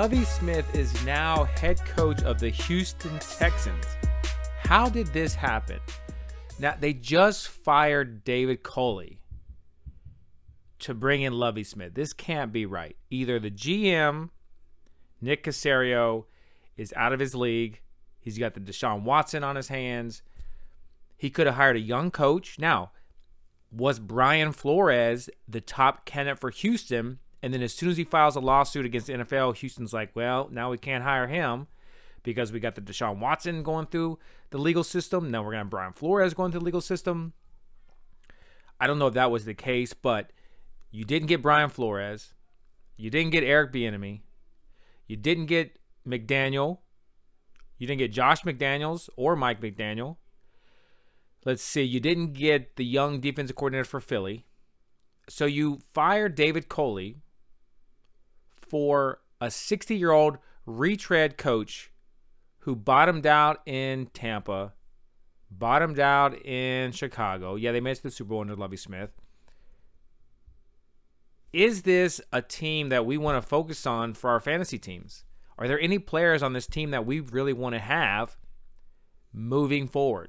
Lovie Smith. Is now head coach of the Houston Texans. How did this happen? Now, they just fired David Culley to bring in Lovie Smith. This can't be right. Either the GM, Nick Caserio, is out of his league. He's got the Deshaun Watson on his hands. He could have hired a young coach. Now, was Brian Flores the top candidate for Houston? And then as soon as he files a lawsuit against the NFL, Houston's like, well, now we can't hire him because we got the Deshaun Watson going through the legal system. Now we're going to Brian Flores going through the legal system. I don't know if that was the case, but you didn't get Brian Flores. You didn't get Eric Bieniemy. You didn't get McDaniel. You didn't get Josh McDaniels or Mike McDaniel. Let's see. You didn't get the young defensive coordinator for Philly. So you fired David Culley for a 60 year old retread coach who bottomed out in Tampa, bottomed out in Chicago. Yeah, they made it to the Super Bowl under Lovie Smith. Is this a team that we want to focus on for our fantasy teams? Are there any players on this team that we really want to have moving forward?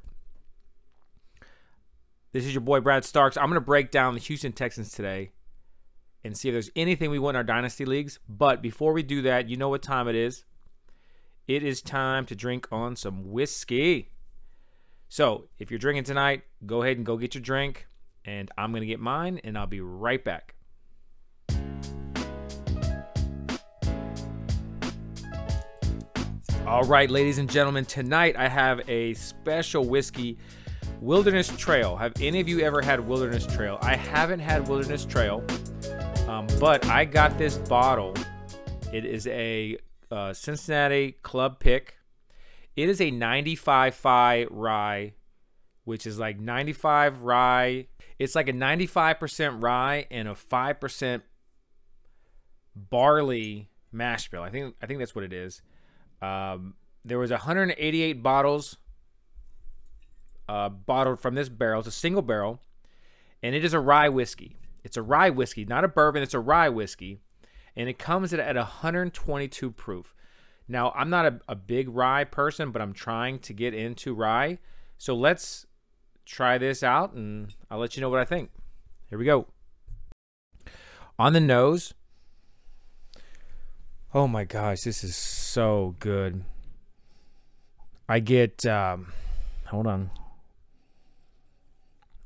This is your boy Brad Starks. I'm going to break down the Houston Texans today and see if there's anything we want in our dynasty leagues. But before we do that, you know what time it is. It is time to drink on some whiskey. So, if you're drinking tonight, go ahead and go get your drink, and I'm going to get mine, and I'll be right back. All right, ladies and gentlemen, tonight I have a special whiskey Wilderness Trail. Have any of you ever had Wilderness Trail? I haven't had Wilderness Trail, um, but I got this bottle. It is a uh, Cincinnati Club Pick. It is a 95.5 rye, which is like 95 rye. It's like a 95% rye and a 5% barley mash bill. I think I think that's what it is. Um, there was 188 bottles uh, bottled from this barrel. It's a single barrel, and it is a rye whiskey. It's a rye whiskey, not a bourbon. It's a rye whiskey, and it comes at, at 122 proof. Now, I'm not a, a big rye person, but I'm trying to get into rye. So let's try this out, and I'll let you know what I think. Here we go. On the nose, Oh my gosh, this is so good. I get, um, hold on.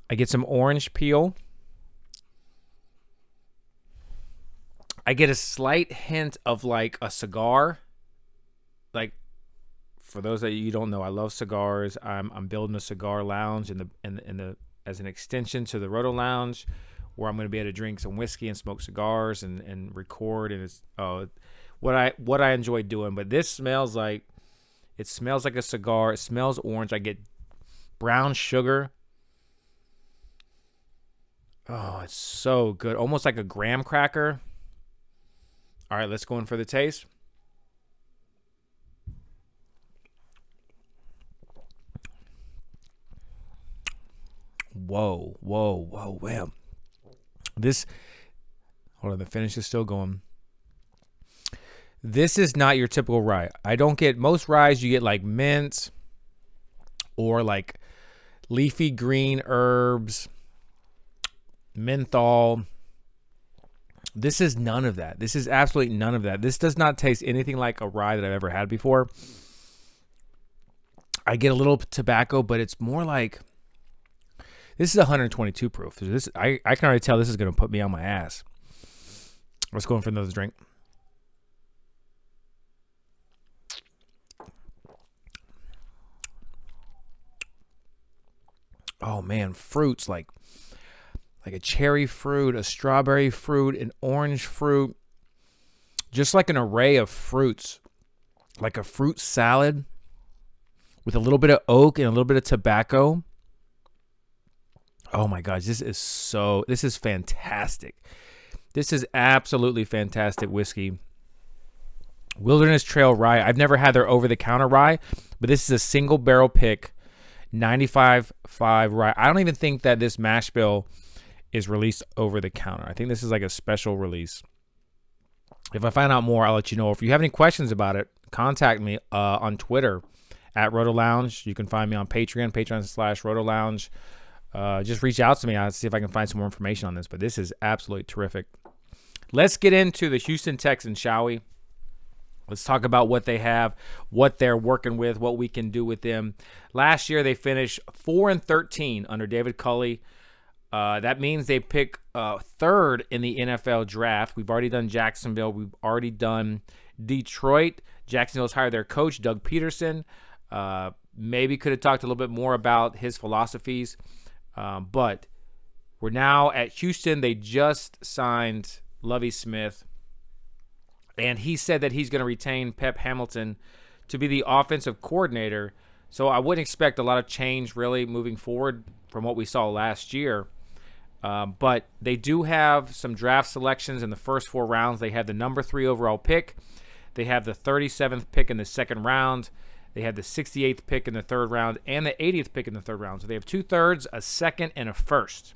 I get some orange peel. I get a slight hint of like a cigar. Like, for those that you don't know, I love cigars. I'm I'm building a cigar lounge in the in the, in the as an extension to the Roto Lounge, where I'm going to be able to drink some whiskey and smoke cigars and and record. And it's oh what I what I enjoy doing. But this smells like it smells like a cigar. It smells orange. I get brown sugar. Oh, it's so good. Almost like a graham cracker. All right, let's go in for the taste. Whoa, whoa, whoa, wham. This, hold on, the finish is still going. This is not your typical rye. I don't get most ryes. You get like mint or like leafy green herbs, menthol. This is none of that. This is absolutely none of that. This does not taste anything like a rye that I've ever had before. I get a little tobacco, but it's more like this is 122 proof. This I, I can already tell this is going to put me on my ass. Let's go in for another drink. oh man, fruits like like a cherry fruit, a strawberry fruit, an orange fruit, just like an array of fruits, like a fruit salad with a little bit of oak and a little bit of tobacco. Oh my gosh, this is so this is fantastic. This is absolutely fantastic whiskey. Wilderness Trail Rye. I've never had their over the counter rye, but this is a single barrel pick 95.5 rye. I don't even think that this mash bill is released over the counter. I think this is like a special release. if I find out more, I'll let you know. If you have any questions about it, contact me uh, on Twitter at Roto Lounge. You can find me on Patreon, Patreon slash Roto Lounge. Uh, just reach out to me. I'll see if I can find some more information on this. But this is absolutely terrific. Let's get into the Houston Texans, shall we? Let's talk about what they have, what they're working with, what we can do with them. Last year they finished four and thirteen under David Culley. Uh, that means they pick uh, third in the NFL draft. We've already done Jacksonville. We've already done Detroit. Jacksonville's hired their coach, Doug Pederson. Uh, maybe could have talked a little bit more about his philosophies. Um, but we're now at Houston. They just signed Lovie Smith. And he said that he's going to retain Pep Hamilton to be the offensive coordinator. So I wouldn't expect a lot of change really moving forward from what we saw last year. Um, but they do have some draft selections in the first four rounds. They have the number three overall pick. They have the 37th pick in the second round. They have the 68th pick in the third round and the 80th pick in the third round. So they have two thirds, a second, and a first.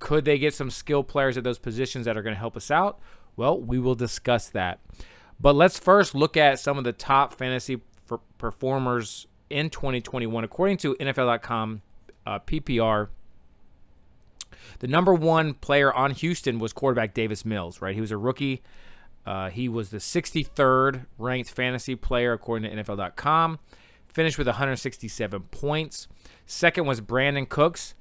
Could they get some skill players at those positions that are going to help us out? Well, we will discuss that. But let's first look at some of the top fantasy performers in 2021. According to NFL.com uh, PPR, the number one player on Houston was quarterback Davis Mills, right? He was a rookie. Uh, he was the 63rd ranked fantasy player according to NFL.com. Finished with 167 points. Second was Brandin Cooks.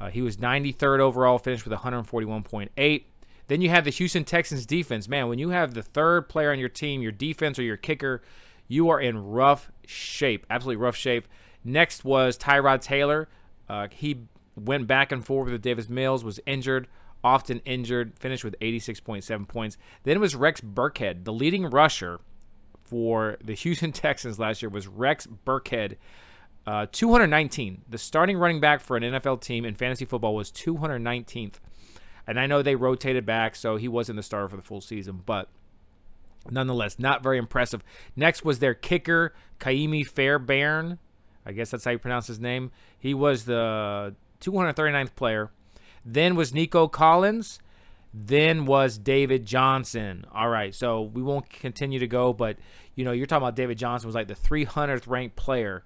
Uh, he was 93rd overall, finished with 141.8. Then you have the Houston Texans defense. Man, when you have the third player on your team, your defense or your kicker, you are in rough shape, absolutely rough shape. Next was Tyrod Taylor. Uh, he went back and forth with Davis Mills, was injured, often injured, finished with 86.7 points. Then it was Rex Burkhead, the leading rusher for the Houston Texans last year was Rex Burkhead. Uh, 219. The starting running back for an NFL team in fantasy football was 219th. And I know they rotated back, so he wasn't the starter for the full season, but nonetheless, not very impressive. Next was their kicker, Ka'imi Fairbairn. I guess that's how you pronounce his name. He was the 239th player. Then was Nico Collins. Then was David Johnson. All right, so we won't continue to go, but you know, you're talking about David Johnson was like the 300th ranked player.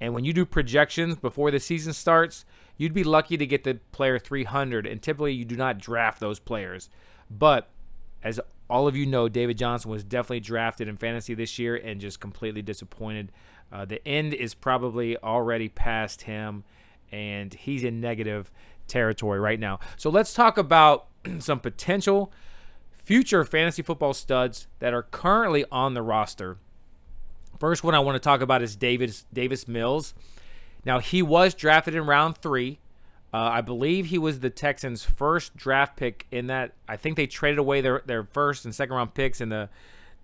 And when you do projections before the season starts, you'd be lucky to get the player 300. And typically, you do not draft those players. But as all of you know, David Johnson was definitely drafted in fantasy this year and just completely disappointed. Uh, the end is probably already past him, and he's in negative territory right now. So let's talk about some potential future fantasy football studs that are currently on the roster First one I want to talk about is Davis Davis Mills. Now he was drafted in round three. Uh, I believe he was the Texans' first draft pick in that. I think they traded away their, their first and second round picks in the,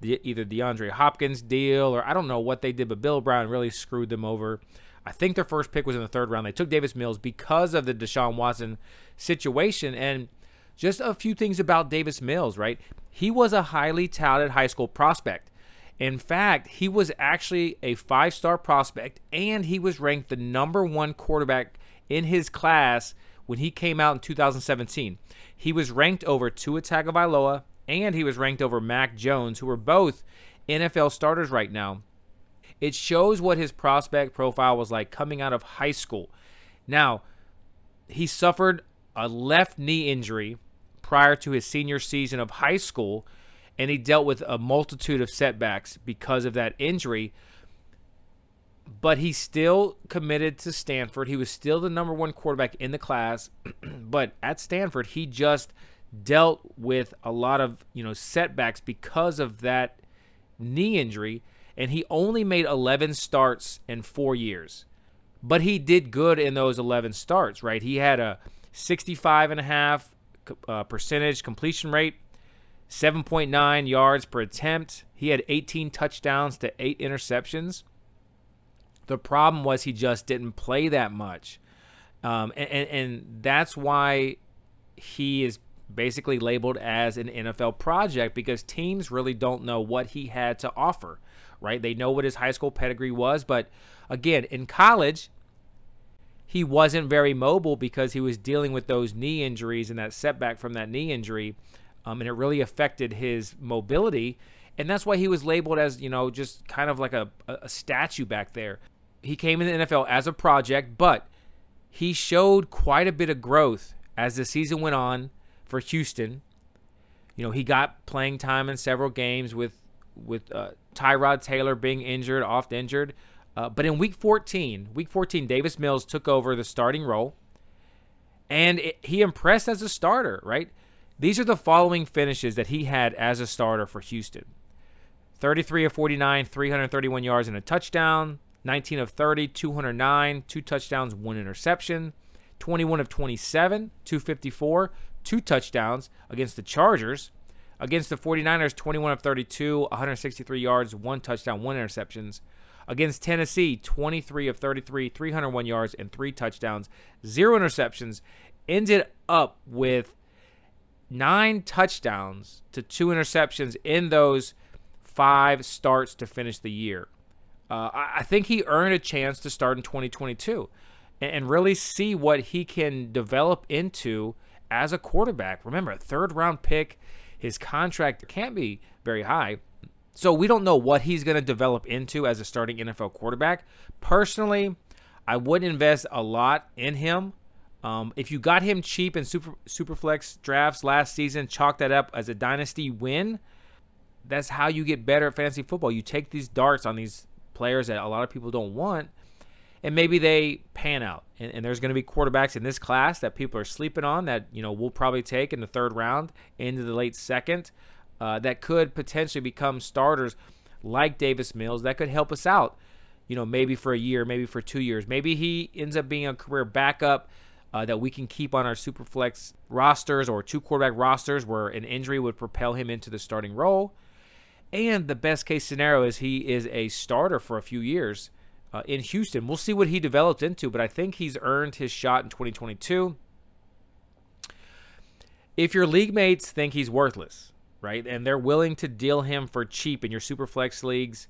the either DeAndre Hopkins deal or I don't know what they did, but Bill O'Brien really screwed them over. I think their first pick was in the third round. They took Davis Mills because of the Deshaun Watson situation. And just a few things about Davis Mills, right? He was a highly touted high school prospect. In fact, he was actually a five star prospect and he was ranked the number one quarterback in his class when he came out in 2017. He was ranked over Tua Tagovailoa and he was ranked over Mac Jones, who are both NFL starters right now. It shows what his prospect profile was like coming out of high school. Now, he suffered a left knee injury prior to his senior season of high school and he dealt with a multitude of setbacks because of that injury. But he still committed to Stanford. He was still the number one quarterback in the class. but at Stanford, he just dealt with a lot of you know setbacks because of that knee injury and he only made 11 starts in 4 years but he did good in those 11 starts right he had a 65 and a half uh, percentage completion rate 7.9 yards per attempt. He had 18 touchdowns to 8 interceptions. The problem was he just didn't play that much. Um, and, and, and that's why he is basically labeled as an NFL project because teams really don't know what he had to offer, right? They know what his high school pedigree was, but again, in college, he wasn't very mobile because he was dealing with those knee injuries and that setback from that knee injury um, and it really affected his mobility. And that's why he was labeled as, you know, just kind of like a, a statue back there. He came in the NFL as a project, but he showed quite a bit of growth as the season went on for Houston. You know, he got playing time in several games with with uh, Tyrod Taylor being injured, oft injured. Uh, but in week 14, week 14, Davis Mills took over the starting role, and it, he impressed as a starter. Right, these are the following finishes that he had as a starter for Houston: 33 of 49, 331 yards and a touchdown. 19 of 30, 209, two touchdowns, one interception. 21 of 27, 254, two touchdowns against the Chargers. Against the 49ers, 21 of 32, 163 yards, one touchdown, one interceptions. Against Tennessee, 23 of 33, 301 yards, and three touchdowns, zero interceptions. Ended up with nine touchdowns to two interceptions in those five starts to finish the year. Uh, I think he earned a chance to start in 2022 and really see what he can develop into as a quarterback. Remember, third round pick, his contract can't be very high. So we don't know what he's going to develop into as a starting NFL quarterback. Personally, I wouldn't invest a lot in him. Um, if you got him cheap in super superflex drafts last season, chalk that up as a dynasty win. That's how you get better at fantasy football. You take these darts on these players that a lot of people don't want, and maybe they pan out. And, and there's going to be quarterbacks in this class that people are sleeping on that you know we'll probably take in the third round into the late second uh, that could potentially become starters like Davis Mills that could help us out. You know, maybe for a year, maybe for two years. Maybe he ends up being a career backup uh, that we can keep on our superflex rosters or two quarterback rosters where an injury would propel him into the starting role. And the best case scenario is he is a starter for a few years uh, in Houston. We'll see what he develops into, but I think he's earned his shot in 2022. If your league mates think he's worthless, right, and they're willing to deal him for cheap in your super flex leagues,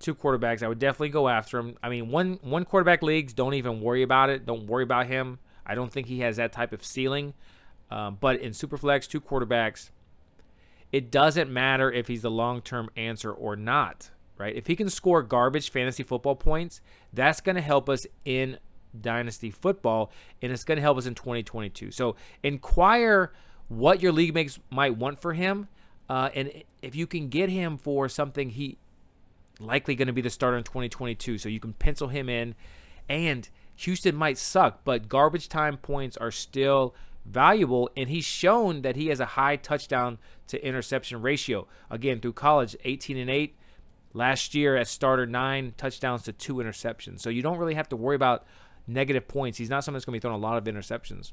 two quarterbacks, I would definitely go after him. I mean, one one quarterback leagues, don't even worry about it. Don't worry about him. I don't think he has that type of ceiling. Um, but in Superflex, two quarterbacks, it doesn't matter if he's the long term answer or not right? If he can score garbage fantasy football points, that's going to help us in dynasty football and it's going to help us in 2022. So inquire what your league makes might want for him uh, and if you can get him for something he likely going to be the starter in 2022 so you can pencil him in and Houston might suck but garbage time points are still valuable and he's shown that he has a high touchdown to interception ratio again through college 18 and 8 Last year at starter, nine touchdowns to two interceptions. So you don't really have to worry about negative points. He's not someone that's going to be throwing a lot of interceptions.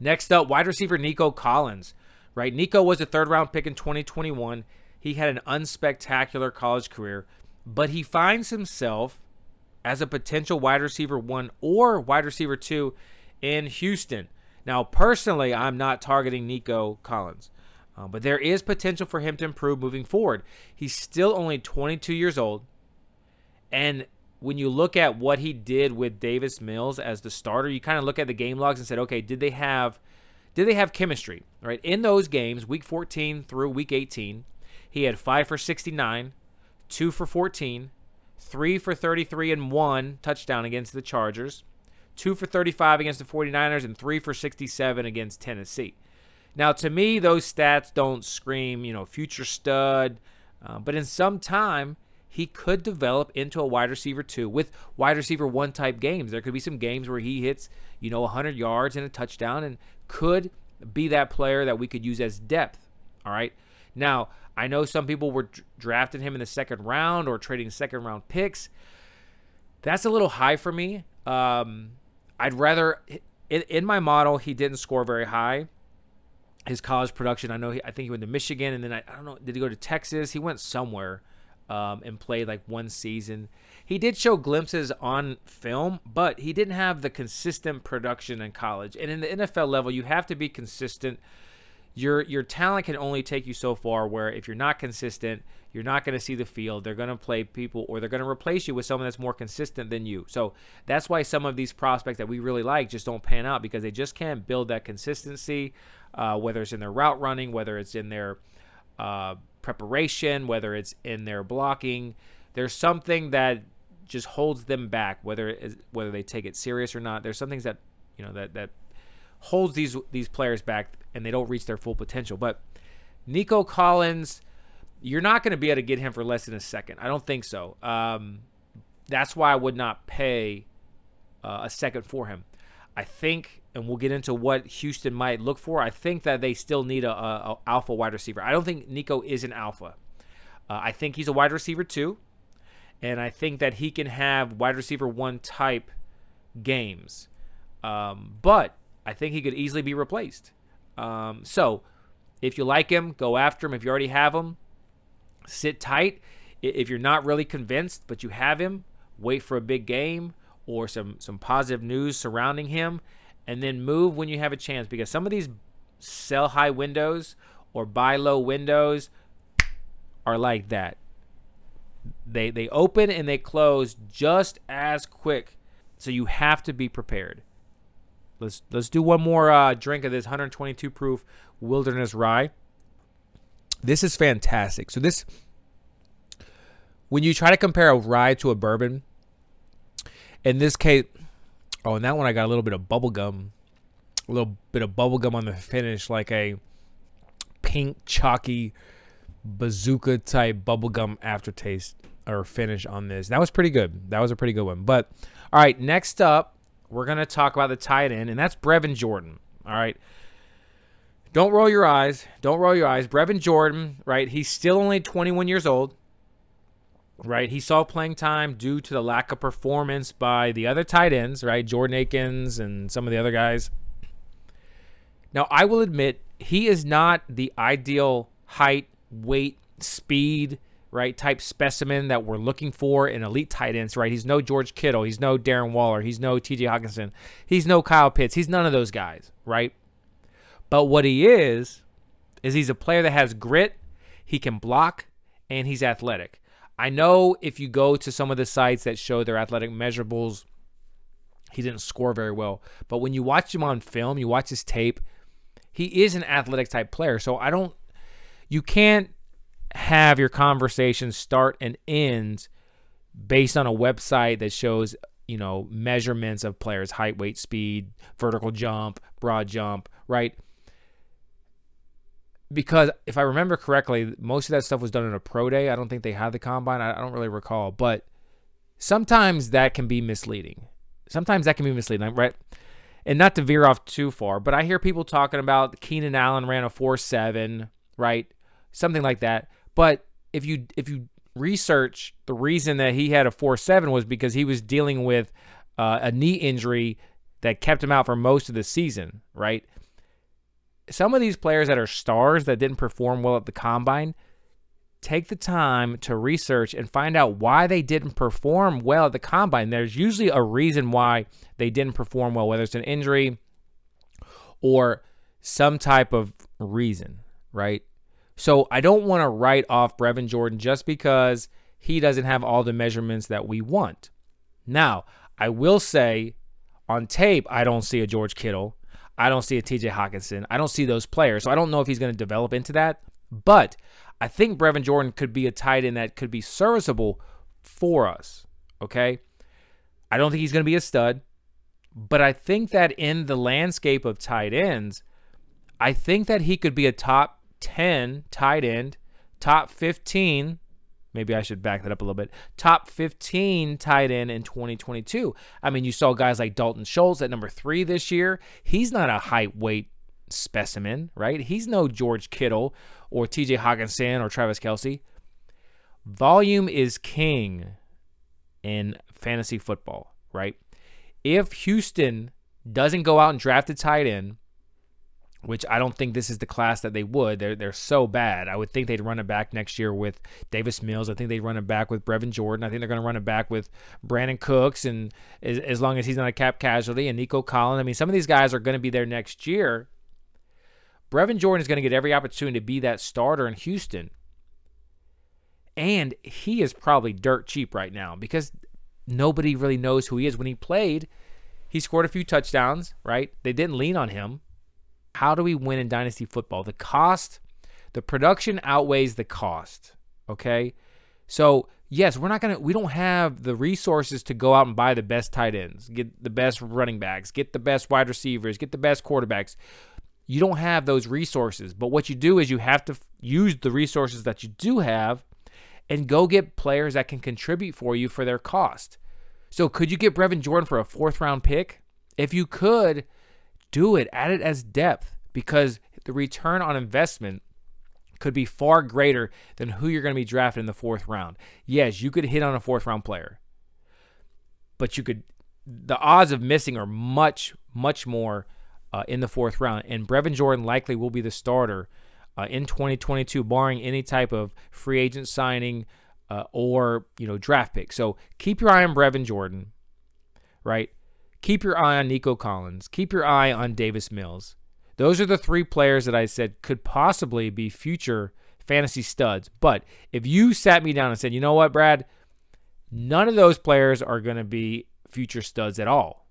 Next up, wide receiver Nico Collins. Right, Nico was a third round pick in 2021. He had an unspectacular college career, but he finds himself as a potential wide receiver one or wide receiver two in Houston. Now, personally, I'm not targeting Nico Collins. Uh, but there is potential for him to improve moving forward. He's still only 22 years old. And when you look at what he did with Davis Mills as the starter, you kind of look at the game logs and said, okay, did they have did they have chemistry? Right? In those games, week 14 through week 18, he had 5 for 69, 2 for 14, 3 for 33 and 1 touchdown against the Chargers, 2 for 35 against the 49ers and 3 for 67 against Tennessee. Now, to me, those stats don't scream, you know, future stud, uh, but in some time, he could develop into a wide receiver two with wide receiver one type games. There could be some games where he hits, you know, 100 yards and a touchdown and could be that player that we could use as depth. All right. Now, I know some people were drafting him in the second round or trading second round picks. That's a little high for me. Um, I'd rather, in, in my model, he didn't score very high his college production. I know he, I think he went to Michigan, and then I, I don't know, did he go to Texas? He went somewhere um, and played like one season. He did show glimpses on film, but he didn't have the consistent production in college. And in the NFL level, you have to be consistent. your your talent can only take you so far. Where if you're not consistent, you're not going to see the field. They're going to play people, or they're going to replace you with someone that's more consistent than you. So that's why some of these prospects that we really like just don't pan out because they just can't build that consistency. Uh, whether it's in their route running, whether it's in their uh, preparation, whether it's in their blocking, there's something that just holds them back. Whether it whether they take it serious or not, there's some things that you know that that holds these these players back and they don't reach their full potential. But Nico Collins, you're not going to be able to get him for less than a second. I don't think so. Um, that's why I would not pay uh, a second for him. I think, and we'll get into what Houston might look for. I think that they still need a, a, a alpha wide receiver. I don't think Nico is an alpha. Uh, I think he's a wide receiver too, and I think that he can have wide receiver one type games. Um, but I think he could easily be replaced. Um, so if you like him, go after him. If you already have him, sit tight. If you're not really convinced, but you have him, wait for a big game or some some positive news surrounding him, and then move when you have a chance. Because some of these sell high windows or buy low windows are like that. They they open and they close just as quick. So you have to be prepared. Let's let's do one more uh, drink of this 122 proof wilderness rye. This is fantastic. So this when you try to compare a rye to a bourbon, in this case, oh, in that one I got a little bit of bubble gum, a little bit of bubble gum on the finish, like a pink chalky bazooka type bubblegum aftertaste or finish on this. That was pretty good. That was a pretty good one. But all right, next up we're going to talk about the tight end, and that's Brevin Jordan. All right. Don't roll your eyes. Don't roll your eyes. Brevin Jordan, right? He's still only 21 years old, right? He saw playing time due to the lack of performance by the other tight ends, right? Jordan Akins and some of the other guys. Now, I will admit, he is not the ideal height, weight, speed, right, type specimen that we're looking for in elite tight ends, right? He's no George Kittle. He's no Darren Waller. He's no TJ Hockenson. He's no Kyle Pitts. He's none of those guys, right? But what he is, is he's a player that has grit, he can block, and he's athletic. I know if you go to some of the sites that show their athletic measurables, he didn't score very well. But when you watch him on film, you watch his tape, he is an athletic type player. So I don't, you can't have your conversation start and end based on a website that shows you know measurements of players height weight speed vertical jump broad jump right because if i remember correctly most of that stuff was done in a pro day. I don't think they had the combine. I, don't really recall but sometimes that can be misleading. Sometimes that can be misleading right? And not to veer off too far but i hear people talking about keenan allen ran a 4-7 right? Something like that. But if you if you research the reason that he had a 4-7 was because he was dealing with uh, a knee injury that kept him out for most of the season, right? Some of these players that are stars that didn't perform well at the combine, take the time to research and find out why they didn't perform well at the combine. There's usually a reason why they didn't perform well, whether it's an injury or some type of reason, right? So I don't want to write off Brevin Jordan just because he doesn't have all the measurements that we want. Now, I will say on tape, I don't see a George Kittle. I don't see a TJ Hockenson. I don't see those players. So I don't know if he's going to develop into that. But I think Brevin Jordan could be a tight end that could be serviceable for us. Okay. I don't think he's going to be a stud. But I think that in the landscape of tight ends, I think that he could be a top 10 tight end, top 15. Maybe I should back that up a little bit. Top 15 tight end in 2022. I mean, you saw guys like Dalton Schultz at number three this year. He's not a height weight specimen, right? He's no George Kittle or TJ Hockenson or Travis Kelce. Volume is king in fantasy football, right? If Houston doesn't go out and draft a tight end, which I don't think this is the class that they would. They're they're so bad. I would think they'd run it back next year with Davis Mills. I think they'd run it back with Brevin Jordan. I think they're going to run it back with Brandin Cooks, and as, as long as he's not a cap casualty, and Nico Collins. I mean, some of these guys are going to be there next year. Brevin Jordan is going to get every opportunity to be that starter in Houston. And he is probably dirt cheap right now because nobody really knows who he is. When he played, he scored a few touchdowns, right? They didn't lean on him. How do we win in dynasty football? The cost, the production outweighs the cost, okay? So, yes, we're not going to we don't have the resources to go out and buy the best tight ends, get the best running backs, get the best wide receivers, get the best quarterbacks. You don't have those resources. But what you do is you have to use the resources that you do have and go get players that can contribute for you for their cost. So could you get Brevin Jordan for a fourth round pick? If you could, do it. Add it as depth because the return on investment could be far greater than who you're going to be drafted in the fourth round. Yes, you could hit on a fourth round player, but you could. The odds of missing are much, much more uh, in the fourth round, and Brevin Jordan likely will be the starter uh, in 2022, barring any type of free agent signing uh, or you know draft pick. So keep your eye on Brevin Jordan, right? Keep your eye on Nico Collins. Keep your eye on Davis Mills. Those are the three players that I said could possibly be future fantasy studs. But if you sat me down and said, you know what, Brad, none of those players are going to be future studs at all.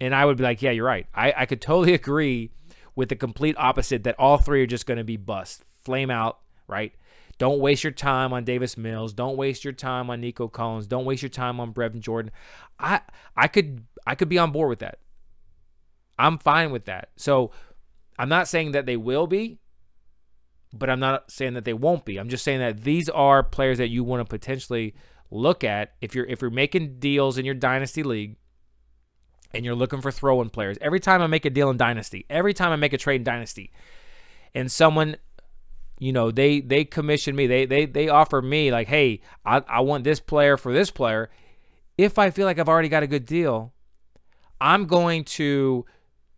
And I would be like, yeah, you're right. I, I could totally agree with the complete opposite that all three are just going to be bust, flame out, right? Don't waste your time on Davis Mills. Don't waste your time on Nico Collins. Don't waste your time on Brevin Jordan. I I could I could be on board with that. I'm fine with that. So I'm not saying that they will be, but I'm not saying that they won't be. I'm just saying that these are players that you want to potentially look at if you're if you're making deals in your dynasty league and you're looking for throw-in players. Every time I make a deal in dynasty, every time I make a trade in dynasty, and someone you know they they commission me. They they they offer me like hey I, I want this player for this player. If i feel like i've already got a good deal i'm going to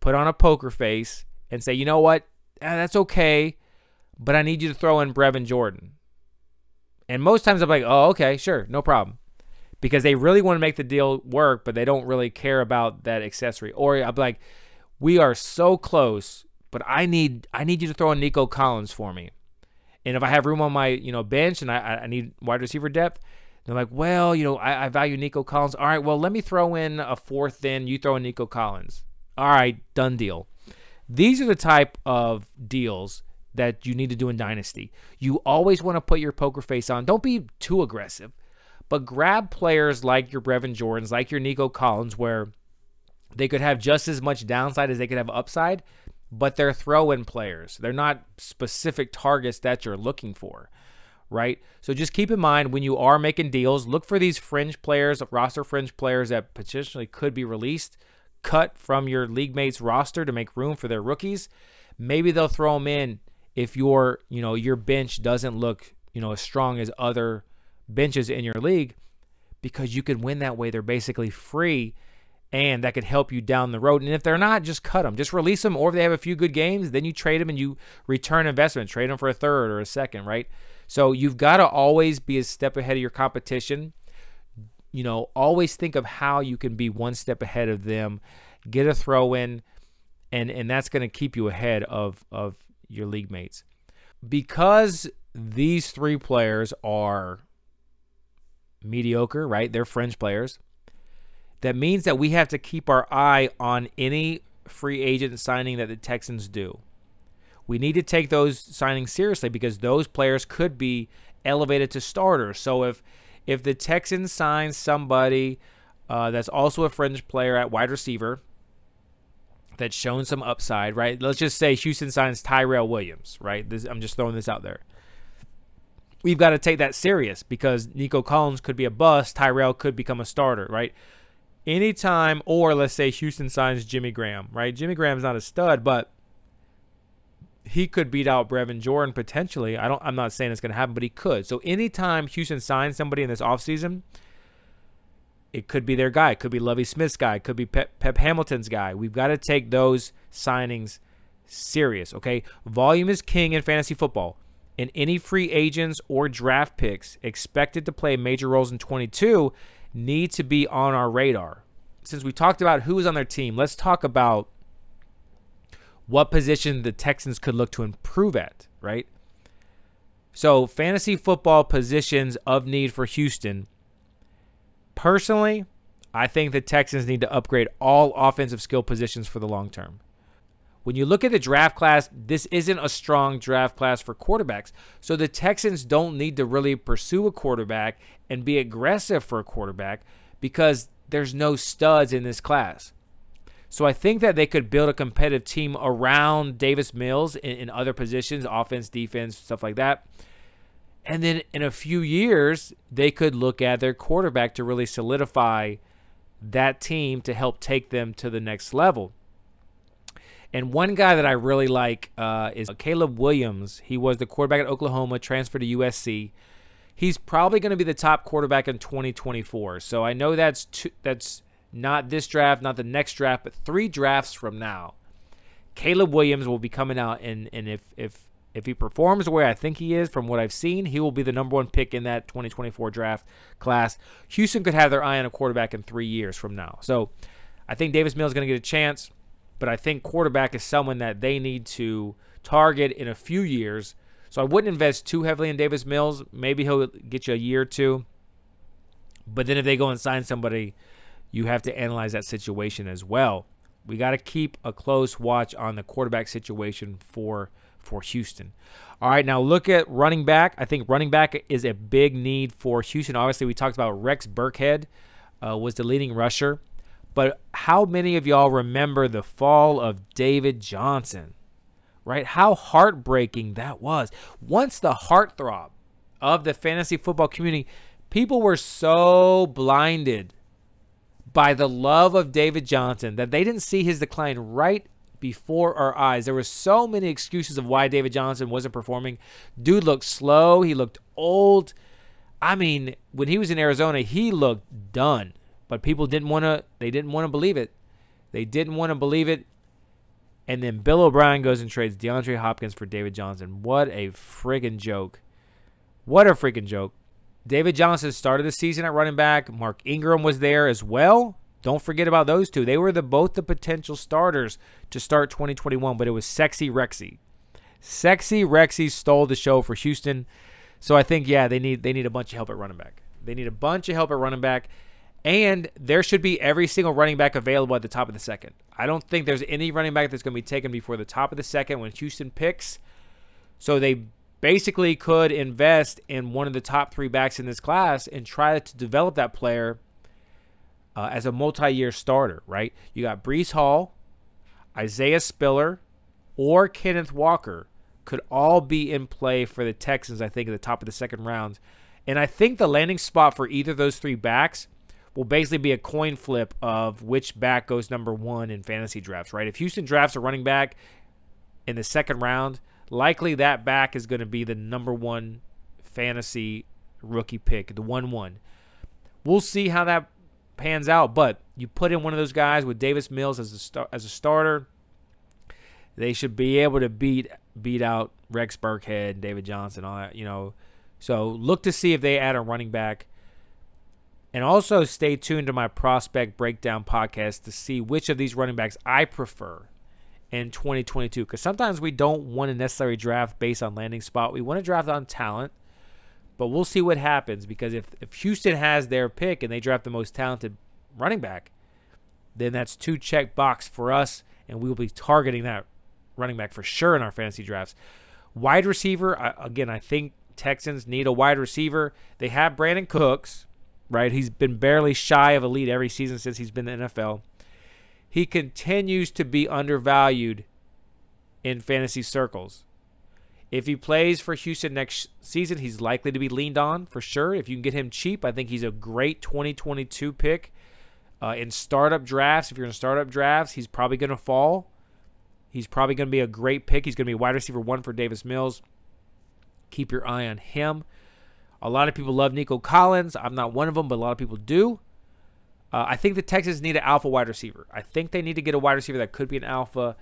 put on a poker face and say you know what? Eh, that's okay but i need you to throw in brevin jordan. And most times i'm like oh okay sure no problem. Because they really want to make the deal work, but they don't really care about that accessory. Or I'm like, we are so close, but I need I need you to throw in Nico Collins for me. And if I have room on my you know bench and I, I need wide receiver depth, they're like, well, you know, I, I value Nico Collins. All right, well, let me throw in a fourth. in. you throw in Nico Collins. All right, done deal. These are the type of deals that you need to do in Dynasty. You always want to put your poker face on. Don't be too aggressive. But grab players like your Brevin Jordans, like your Nico Collins, where they could have just as much downside as they could have upside, but they're throw in players. They're not specific targets that you're looking for, right? So just keep in mind when you are making deals, look for these fringe players, roster fringe players that potentially could be released, cut from your league mates roster to make room for their rookies. Maybe they'll throw them in if your, you know, your bench doesn't look, you know, as strong as other benches in your league because you can win that way. They're basically free and that could help you down the road. And if they're not, just cut them. Just release them. Or if they have a few good games, then you trade them and you return investment. Trade them for a third or a second, right? So you've got to always be a step ahead of your competition. You know, always think of how you can be one step ahead of them. Get a throw in, and and that's going to keep you ahead of of your league mates. Because these three players are mediocre, right? They're fringe players. That means that we have to keep our eye on any free agent signing that the Texans do. We need to take those signings seriously because those players could be elevated to starters. So if if the Texans sign somebody uh, that's also a fringe player at wide receiver that's shown some upside, right? Let's just say Houston signs Tyrell Williams, right? This, I'm just throwing this out there we've got to take that serious because Nico Collins could be a bust, Tyrell could become a starter, right? Anytime, or let's say Houston signs Jimmy Graham, right? Jimmy Graham's not a stud, but he could beat out Brevin Jordan potentially. I don't I'm not saying it's gonna happen, but he could. So anytime Houston signs somebody in this offseason, it could be their guy, it could be Lovie Smith's guy, it could be Pep, Pep Hamilton's guy. We've got to take those signings serious, okay? Volume is king in fantasy football and any free agents or draft picks expected to play major roles in 22 need to be on our radar. Since we talked about who is on their team, let's talk about what position the Texans could look to improve at, right? So, fantasy football positions of need for Houston. Personally, I think the Texans need to upgrade all offensive skill positions for the long term. When you look at the draft class, this isn't a strong draft class for quarterbacks. So the Texans don't need to really pursue a quarterback and be aggressive for a quarterback because there's no studs in this class. So I think that they could build a competitive team around Davis Mills in, in other positions, offense, defense, stuff like that. And then in a few years, they could look at their quarterback to really solidify that team to help take them to the next level. And one guy that I really like uh, is Caleb Williams. He was the quarterback at Oklahoma, transferred to USC. He's probably going to be the top quarterback in 2024. So I know that's two, that's not this draft, not the next draft, but three drafts from now. Caleb Williams will be coming out, and and if if if he performs the way I think he is from what I've seen, he will be the number one pick in that 2024 draft class. Houston could have their eye on a quarterback in three years from now. So I think Davis Mills is going to get a chance, but I think quarterback is someone that they need to target in a few years. So I wouldn't invest too heavily in Davis Mills. Maybe he'll get you a year or two. But then if they go and sign somebody, you have to analyze that situation as well. We got to keep a close watch on the quarterback situation for for Houston. All right, now look at running back. I think running back is a big need for Houston. Obviously, we talked about Rex Burkhead uh, was the leading rusher, but how many of y'all remember the fall of David Johnson? Right? How heartbreaking that was. Once the heartthrob of the fantasy football community, people were so blinded by the love of David Johnson that they didn't see his decline right before our eyes. There were so many excuses of why David Johnson wasn't performing. Dude looked slow, he looked old. I mean, when he was in Arizona, he looked done. But people didn't want to they didn't want to believe it. They didn't want to believe it. And then Bill O'Brien goes and trades DeAndre Hopkins for David Johnson. What a friggin' joke. What a freaking joke. David Johnson started the season at running back. Mark Ingram was there as well. Don't forget about those two. They were the both the potential starters to start 2021, but it was Sexy Rexy. Sexy Rexy stole the show for Houston. So I think yeah, they need they need a bunch of help at running back. They need a bunch of help at running back. And there should be every single running back available at the top of the second. I don't think there's any running back that's going to be taken before the top of the second when Houston picks. So they basically could invest in one of the top three backs in this class and try to develop that player uh, as a multi-year starter, right? You got Breece Hall, Isaiah Spiller, or Kenneth Walker could all be in play for the Texans, I think, at the top of the second round. And I think the landing spot for either of those three backs will basically be a coin flip of which back goes number one in fantasy drafts, right? If Houston drafts a running back in the second round, likely that back is going to be the number one fantasy rookie pick, the 1 1. We'll see how that pans out. But you put in one of those guys with Davis Mills as a star, as a starter, they should be able to beat beat out Rex Burkhead, and David Johnson, all that. You know, so look to see if they add a running back. And also stay tuned to my prospect breakdown podcast to see which of these running backs I prefer in 2022. Because sometimes we don't want to necessarily draft based on landing spot. We want to draft on talent. But we'll see what happens because if, if Houston has their pick and they draft the most talented running back, then that's two check box for us, and we will be targeting that running back for sure in our fantasy drafts. Wide receiver, again, I think Texans need a wide receiver. They have Brandin Cooks, right? He's been barely shy of a lead every season since he's been in the NFL. He continues to be undervalued in fantasy circles. If he plays for Houston next season, he's likely to be leaned on for sure. If you can get him cheap, I think he's a great 2022 pick. Uh, in startup drafts, if you're in startup drafts, he's probably going to fall. He's probably going to be a great pick. He's going to be wide receiver one for Davis Mills. Keep your eye on him. A lot of people love Nico Collins. I'm not one of them, but a lot of people do. Uh, I think the Texans need an alpha wide receiver. I think they need to get a wide receiver that could be an alpha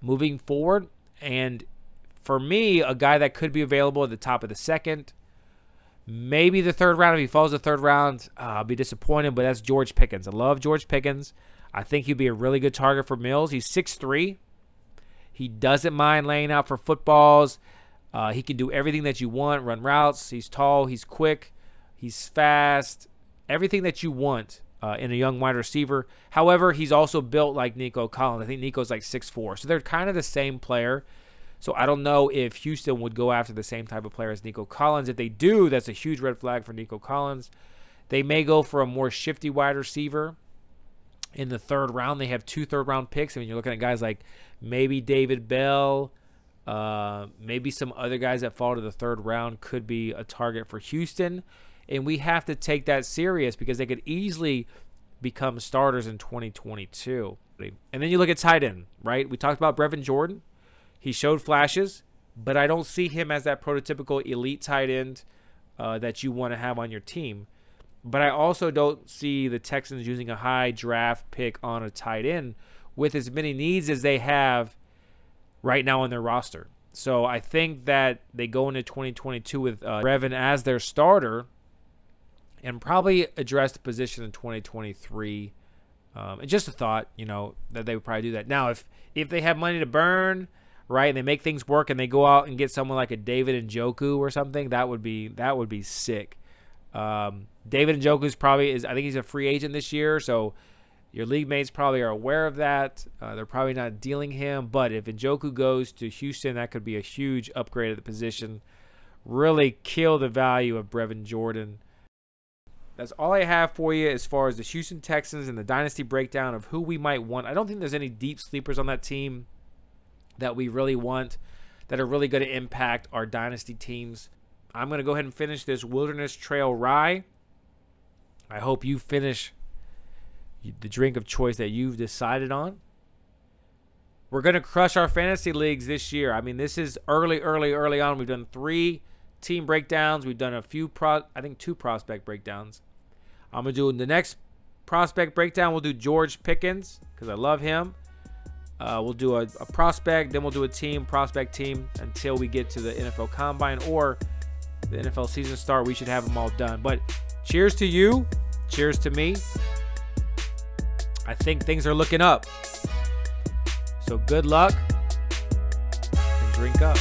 moving forward. And for me, a guy that could be available at the top of the second, maybe the third round. If he falls the third round, uh, I'll be disappointed, but that's George Pickens. I love George Pickens. I think he'd be a really good target for Mills. He's 6'3. He doesn't mind laying out for footballs. Uh, he can do everything that you want run routes. He's tall, he's quick, he's fast, everything that you want uh, in a young wide receiver. However, he's also built like Nico Collins. I think Nico's like 6'4. So they're kind of the same player. So I don't know if Houston would go after the same type of player as Nico Collins. If they do, that's a huge red flag for Nico Collins. They may go for a more shifty wide receiver in the third round. They have two third round picks. I mean, you're looking at guys like maybe David Bell, uh, maybe some other guys that fall to the third round could be a target for Houston. And we have to take that serious because they could easily become starters in 2022. And then you look at tight end, right? We talked about Brevin Jordan. He showed flashes, but I don't see him as that prototypical elite tight end uh, that you want to have on your team. But I also don't see the Texans using a high draft pick on a tight end with as many needs as they have right now on their roster. So I think that they go into 2022 with uh, Brevin as their starter and probably address the position in 2023. Um, and just a thought, you know, that they would probably do that. Now, if if they have money to burn, right, and they make things work, and they go out and get someone like a David Njoku or something, that would be that would be sick. Um, David Njoku's probably is. I think he's a free agent this year, so your league mates probably are aware of that. Uh, they're probably not dealing him, but if Njoku goes to Houston, that could be a huge upgrade at the position. Really kill the value of Brevin Jordan. That's all I have for you as far as the Houston Texans and the dynasty breakdown of who we might want. I don't think there's any deep sleepers on that team that we really want that are really going to impact our dynasty teams. I'm going to go ahead and finish this Wilderness Trail Rye. I hope you finish the drink of choice that you've decided on. We're going to crush our fantasy leagues this year. I mean, this is early, early, early on. We've done three team breakdowns. We've done a few, pro, I think, two prospect breakdowns. I'm going to do the next prospect breakdown. We'll do George Pickens because I love him. Uh, we'll do a, a, prospect, then we'll do a team, prospect team until we get to the NFL Combine or the NFL season start. We should have them all done. But cheers to you. Cheers to me. I think things are looking up. So good luck and drink up.